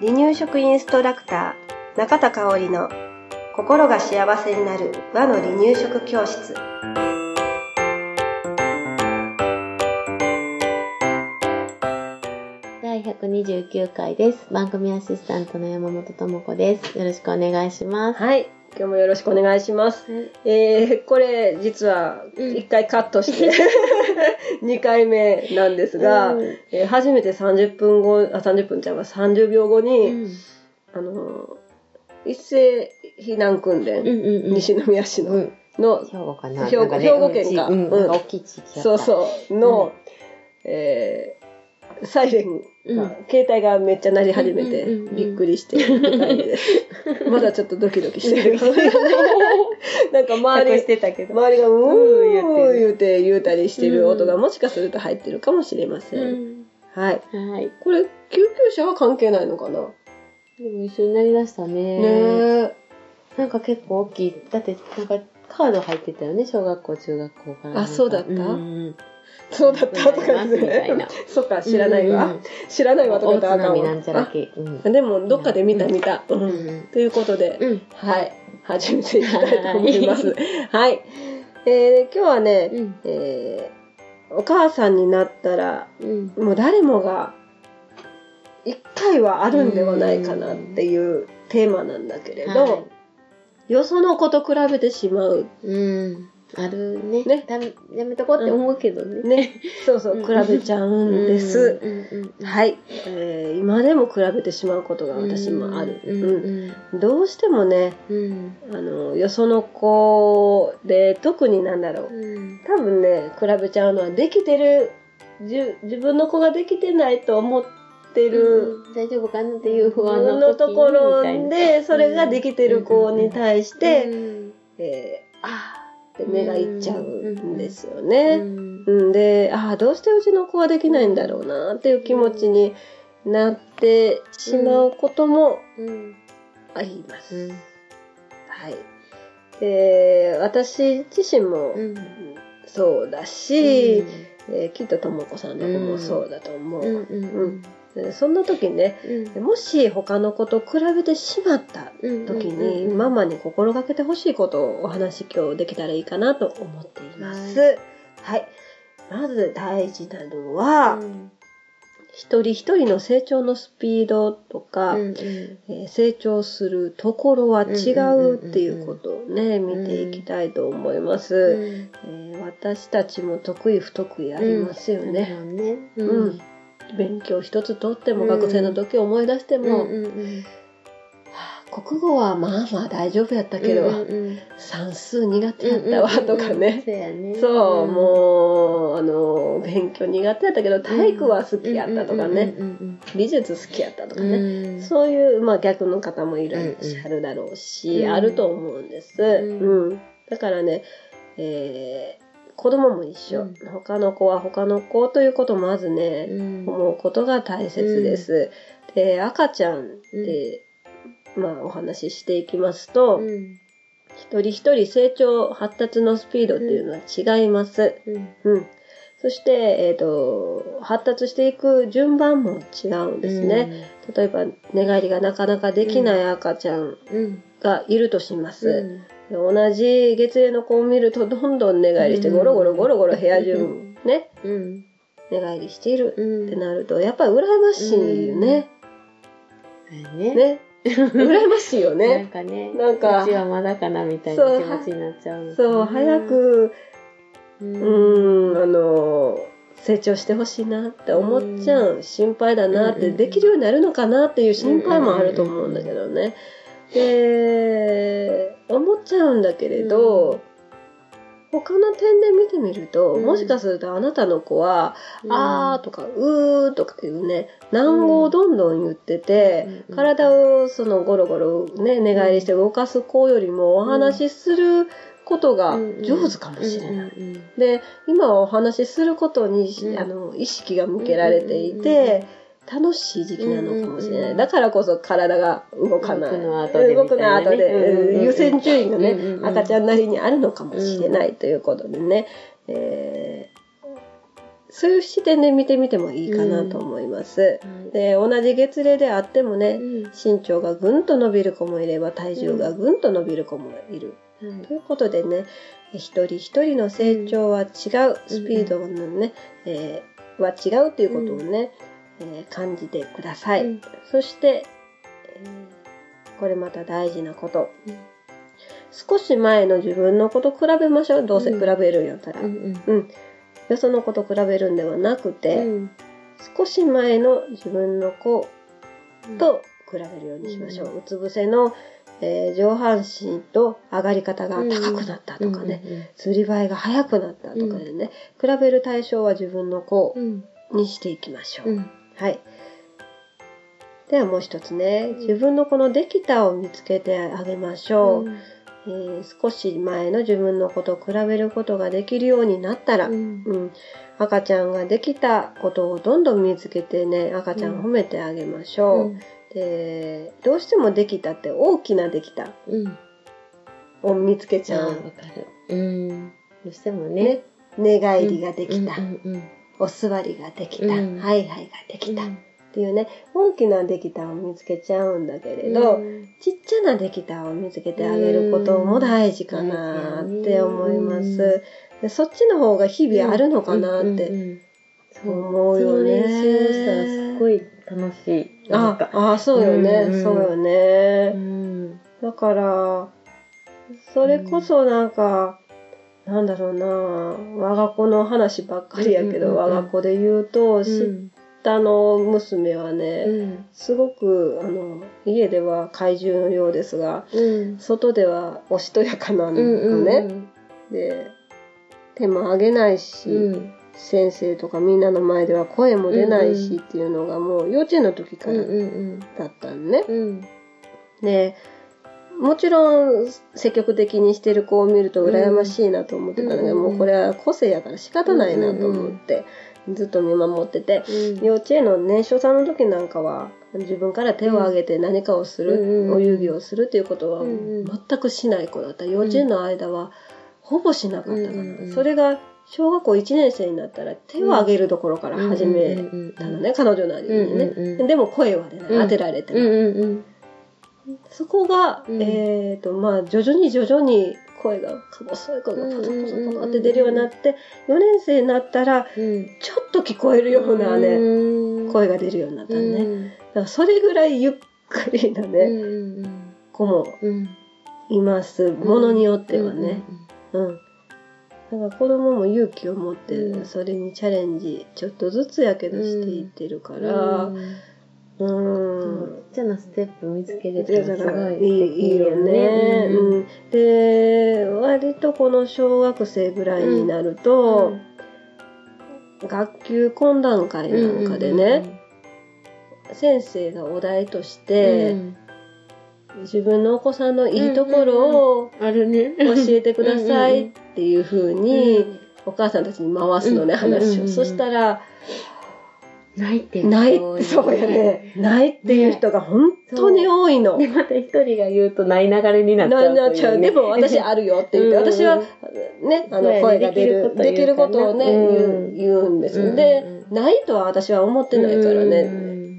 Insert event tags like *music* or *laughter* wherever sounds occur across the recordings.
離乳食インストラクター中田香織の心が幸せになる和の離乳食教室第129回です。番組アシスタントの山本智子です。よろしくお願いします。はい今日もよろしくお願いしますえー、これ実はうん1回カットして *laughs* 2回目なんですが、うん。えー初めて30分後あ30分ちゃうわ。30秒後に、うん。あの一斉避難訓練、うんうんうん。西宮市の、うん。の兵庫かな？兵庫なんかね兵庫県か。うん、大きい地域やった。そうそう。の、えーサイレンが、うん携帯がめっちゃ鳴り始めて、びっくりして。*laughs* まだちょっとドキドキしてる。なんか周隠りしてたけど。周りがううん言うて言うたりしてる音がもしかすると入ってるかもしれません。うんはい。はい。これ、救急車は関係ないのかな？でも一緒になりだしたね。ねえ。なんか結構大きい。だって、なんかカード入ってたよね、小学校、中学校から。あそうだった？んんそうだったとかなりますねな。そっか、知らないわ。うんうん知らないわとか言大ったらあかんわ津波なんちゃらでも、どっかで見た見た。ということで、うん。はい。始めていきたいと思います。*laughs* はい。えー今日はね、うん。えーお母さんになったら、うん。もう誰もが、一回はあるんではないかなっていうテーマなんだけれど、はいよその子と比べてしまう。うん。あるね。ねだやめとこうって思うけどね。ね。そうそう、うん比べちゃうんです。うんうんうん。はい、えー今でも比べてしまうことが私もある。うんうんうんどうしてもね、うん。あの、よその子で、特になんだろう。うん。多分ね、比べちゃうのは、できてる、じゅ自分の子ができてないと思ってる、大丈夫かなっていう不安ののところで、それができてる子に対して、うんえーあーって目がいっちゃうんですようね。んうんで、ああ、どうしてうちの子はできないんだろうなっていう気持ちになってしまうこともうんあります。うんはい。で、私自身もうんそうだし、えーきっとともこさんの子もそうだと思う。そんな時ね、うん。もし他の子と比べてしまったうん時に、うんママに心がけてほしいことをお話今日できたらいいかなと思っています。ははい。まず大事なのは、うん。一人一人の成長のスピードとか、うんえー成長するところは違うっていうことをね、見ていきたいと思います。うん。えー私たちも得意不得意ありますよね。そうね。ううんん勉強一つとっても、うん学生の時を思い出しても、国語はまあまあ大丈夫やったけど、うんうん算数苦手やったわとかね。そうやねそう、んもう、あの、勉強苦手やったけど、体育は好きやったとかね、うんうん美術好きやったとかうんね、うんそういう、まあ逆の方もいらっしゃるだろうし、うんあると思うんです。んうん。だからね、えー子供も一緒、うん。他の子は他の子ということをまずね、うん。思うことが大切です。で、赤ちゃんで、まあお話ししていきますと、うん。一人一人成長、発達のスピードっていうのは違います。うん。うん。そして、えっ、と、発達していく順番も違うんですね。例えば、寝返りがなかなかできない赤ちゃんうん。がいるとします。うん同じ月齢の子を見ると、どんどん寝返りして、うん。ゴロゴロゴロゴロ部屋中うん。ね、うん。寝返りしているうん。ってなると、やっぱり羨ましいよね。ね。ね。羨ましいよ *laughs* なんね。かねなんか。うちはまだかなみたいな気持ちになっちゃうそう、早く、ううんあの、成長してほしいなって思っちゃう。心配だなって、うん。できるようになるのかなっていう心配もあると思うんだけどね。で、思っちゃうんだけれど、他の点で見てみると、うん。もしかするとあなたの子は、うん。あーとか、うーとかいうね、難語をどんどん言ってて、うん。体をそのゴロゴロね、寝返りして動かす子よりもお話しすることが上手かもしれない。うん。うん。で今はお話しすることに、うん。あの意識が向けられていて、楽しい時期なのかもしれない、うんうんだからこそ体が動かない。動くの後で動くの後で、みたいなねうん優先順位がね、うんうんうん。赤ちゃんなりにあるのかもしれないということでね、えーそういう視点で見てみてもいいかなと思います。で、同じ月齢であってもね、身長がぐんと伸びる子もいれば体重がぐんと伸びる子もいる。ということでね、一人一人の成長は違う、スピードのね、えーは違うということをね、えー感じてください。うんそして、えーこれまた大事なこと。少し前の自分のこと比べましょう。どうせ比べるんやったら。うんうん。よその子と比べるんではなくて、少し前の自分の子と比べるようにしましょう。うつ伏せの、えー上半身と上がり方が高くなったとかね、釣り映えが速くなったとかでね、比べる対象は自分の子うんにしていきましょう。うんはい。ではもう一つね、自分のこのできたを見つけてあげましょう。えー少し前の自分の子と比べることができるようになったら、うん。うん、赤ちゃんができたことをどんどん見つけてね赤ちゃんを褒めてあげましょう、でどうしてもできたって大きなできたうん。を見つけちじゃあわかる。うん。どうしてもね。ね。寝返りができた、うんうんお座りができた、うん。ハイハイができた、うん。っていうね大きなできたを見つけちゃうんだけれど、うん。ちっちゃなできたを見つけてあげることも大事かなって思いまうんす。でそっちの方が日々あるのかなって思うよね。練習をしたらすごい楽しい。なんか。ああ、そうよね、うんうん。そうようね。ん。だから、それこそなんか、なんだろうな、我が子の話ばっかりやけど、うんうんうんうん。我が子で言うと、下の娘はね、うん。すごく、あの、家では怪獣のようですが、うん。外ではおしとやかなのうんね。で、手も上げないし、うん。先生とかみんなの前では声も出ないしうんうん。っていうのがもう幼稚園の時かうんらうん。だったのね。うん。で、もちろん積極的にしてる子を見ると羨ましいなと思ってたんだけど、うんもうこれは個性やから仕方ないなと思ってずっと見守ってて、うん。幼稚園の年少さんの時なんかは自分から手を挙げて何かをする、うんお遊戯をするっていうことはうん全くしない子だった。幼稚園の間はほぼしなかったから、うんそれが小学校1年生になったら手を挙げるところから始めたのね、彼女なりにね、でも声は出ない、うん。当てられても、うんうんうんそこが、うん。えっ、とまあ徐々に徐々に声がか細い声がパタパタパタって出るようになって4年生になったらうん。ちょっと聞こえるようなね、うん。声が出るようになったのね、だうん。からそれぐらいゆっくりなね、うん子もうん。います。ものによってはね。うん、だから子供も勇気を持ってうん。それにチャレンジちょっとずつやけどしていってるからうんうん、ちっちゃなステップ見つけれただらすごいいいいよね、うんうん。で割とこの小学生ぐらいになると、学級懇談会なんかでね、先生がお題としうて、ん。自分のお子さんのいいところを教えてくださいっていう風にお母さんたちに回すのね、うん話を、うんそしたらないってないそうやね。ないっていう人が本当に多いの。でまた一人が言うとない流れになっちゃうなっちゃう。でも私あるよって言って、うん。私はね、あの声が出る、でできることとをね言ううん。言うんです。うん。で、ないとは私は思ってないからね。ね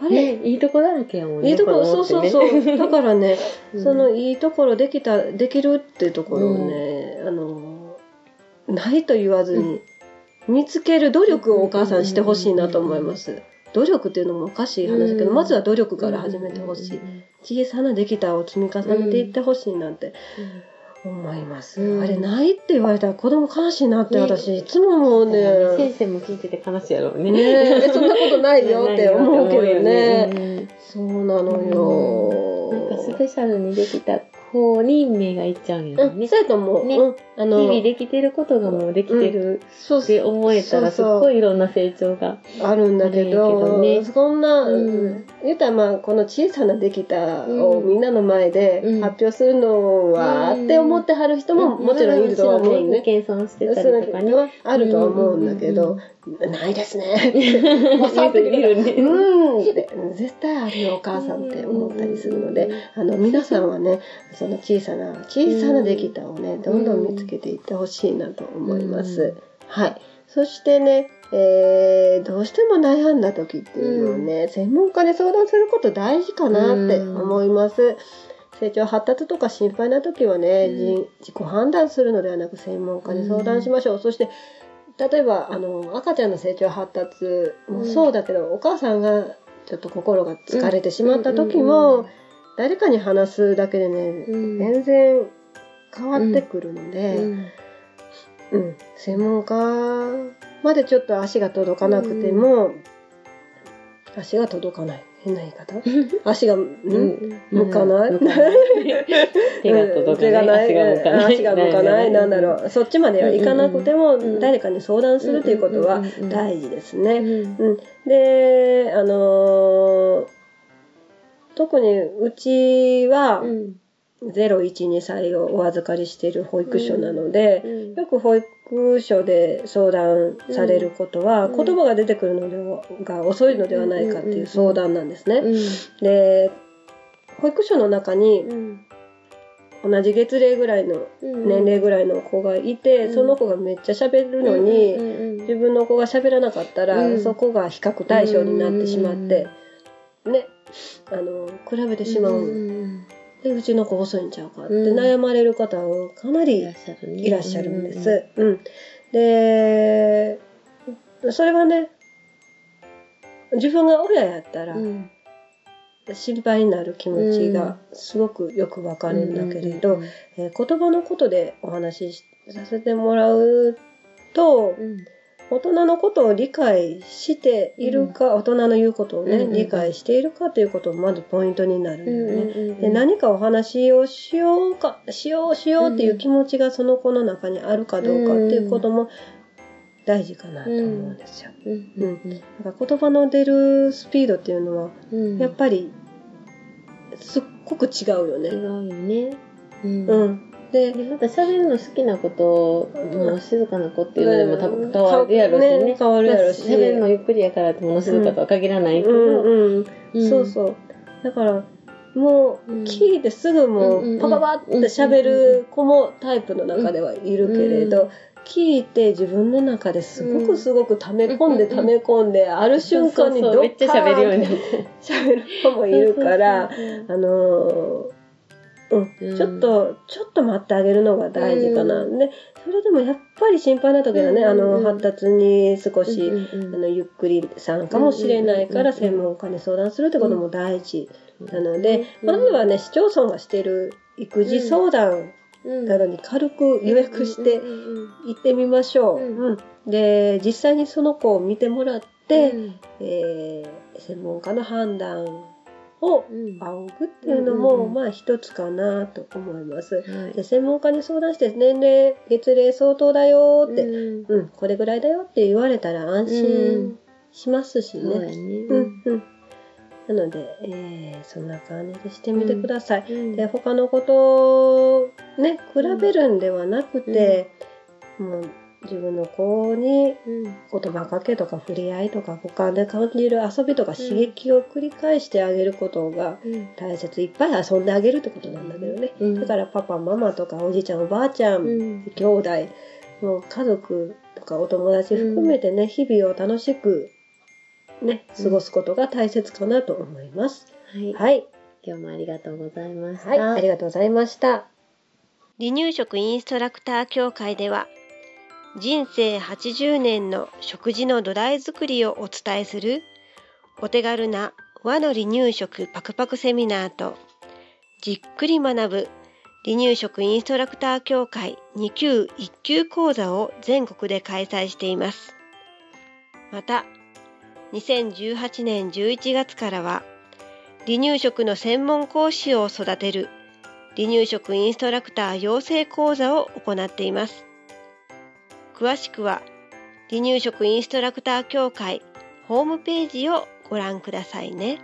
あれ、ねいいとこだらけやもんねいいところ、そうそうそう。だからね、うん。そのいいところできた、できるっていうところをね、あの、ないと言わずに、見つける努力をお母さんしてほしいなと思います。努力っていうのもおかしい話だけど、うんまずは努力から始めてほしい。小さなできたを積み重ねていってほしいなんて思います。うんあれないって言われたら子供悲しいなってね私いつも思うね。先生も聞いてて悲しいやろうね。ねえそんなことないよって思うけどね。ね。そうなのよ。なんかスペシャルにできた方に目がいっちゃうんやね。そうやと思う。ね。うん、あの日々できてることがもうできてるって思えたらすっごいいろんな成長が。あるんだけどね。そんな、うん。言ったらまあこの小さなできたをうんみんなの前でうん。発表するのは、うんって思ってはる人ももちろんいるとは思うね。謙遜してたりとかね。あるとは思うん。だけど、ないですね。もう触ってくれたらいるね *laughs* うんって、絶対あるよ、お母さんって思ったりするので、あの、皆さんはね、その小さな、小さなできたをね、どんどん見つけていってほしいなと思います。うんはい。そしてね、えー、どうしても悩んだ時っていうのをね、うん、専門家に相談すること大事かなって思います。成長発達とか心配な時はね、自己判断するのではなく専門家に相談しましょう。そして例えばあの赤ちゃんの成長発達もそうだけど、お母さんがちょっと心が疲れてしまった時も、誰かに話すだけでね、全然変わってくるので、うん、専門家までちょっと足が届かなくても、足が届かない。変な言い方？*laughs* 足が、うん、向かない、手が届かない。足が向かない。足が向かない。なんだろう。そっちまではいかなくても、誰かに相談するということは大事ですね。うん。で、あのー、特にうちは、012歳をお預かりしている保育所なので、うん、よく保育所で相談されることは、うん、言葉が出てくるのでが遅いのではないかっていう相談なんですね。うん、で保育所の中に、同じ月齢ぐらいの、年齢ぐらいの子がいて、その子がめっちゃ喋るのに、自分の子が喋らなかったら、そこが比較対象になってしまって、ねあの比べてしまう。でうちの子遅いんちゃうかって悩まれる方はかなりいらっしゃるんです。うん、でそれはね自分が親やったら、心配になる気持ちがすごくよくわかるんだけれど、え言葉のことでお話しさせてもらうと、うん大人のことを理解しているか、うん、大人の言うことをね、うんうん、理解しているかということもまずポイントになるよね、うんうん、で何かお話をしようかしようしようっていう気持ちがその子の中にあるかどうかっていうことも大事かなと思うんですよ。うん。うん、だから言葉の出るスピードっていうのは、やっぱりすっごく違うよね。違うよね。うん、で、また喋るの好きなこと、もう静かな子っていうのでも多分変わるやろしね。ね変わるやろし。喋るのゆっくりやからってもの静かとは限らないけど。うんうんそうそう。だから、もう聞いてすぐもうパパパって喋る子もタイプの中ではいるけれど、聞いて自分の中ですごくすごく溜め込んで溜め込んで、ある瞬間にどっかめっちゃ喋るよ。喋る子もいるから、あのーうん、ちょっと、ちょっと待ってあげるのが大事かな。で、それでもやっぱり心配な時はね、あの、発達に少し、あの、ゆっくりさんかもしれないから、専門家に相談するってことも大事なので、まずはね、市町村がしてる育児相談などに軽く予約して行ってみましょう。うん、で、実際にその子を見てもらって、えー、専門家の判断を仰ぐっていうのも、まあ一つかなと思います。で専門家に相談して年齢月齢相当だよって、うん、これぐらいだよって言われたら安心しますしね。うん。うんなので、えー、そんな感じでしてみてください。うん、で他のことね比べるんではなくて、うん、もう自分の子に言葉かけとか触れ合いとか五感で感じる遊びとか刺激を繰り返してあげることが大切、いっぱい遊んであげるってことなんだけどね、うん、だからパパママとかおじいちゃんおばあちゃん、うん、兄弟もう家族とかお友達含めてね、日々を楽しくね過ごすことが大切かなと思います、はい、はい、今日もありがとうございました、はい、ありがとうございました。離乳食インストラクター協会では人生80年の食事の土台作りをお伝えするお手軽な和の離乳食パクパクセミナーとじっくり学ぶ離乳食インストラクター協会2級1級講座を全国で開催しています。また、2018年11月からは離乳食の専門講師を育てる離乳食インストラクター養成講座を行っています。詳しくは離乳食インストラクター協会ホームページをご覧くださいね。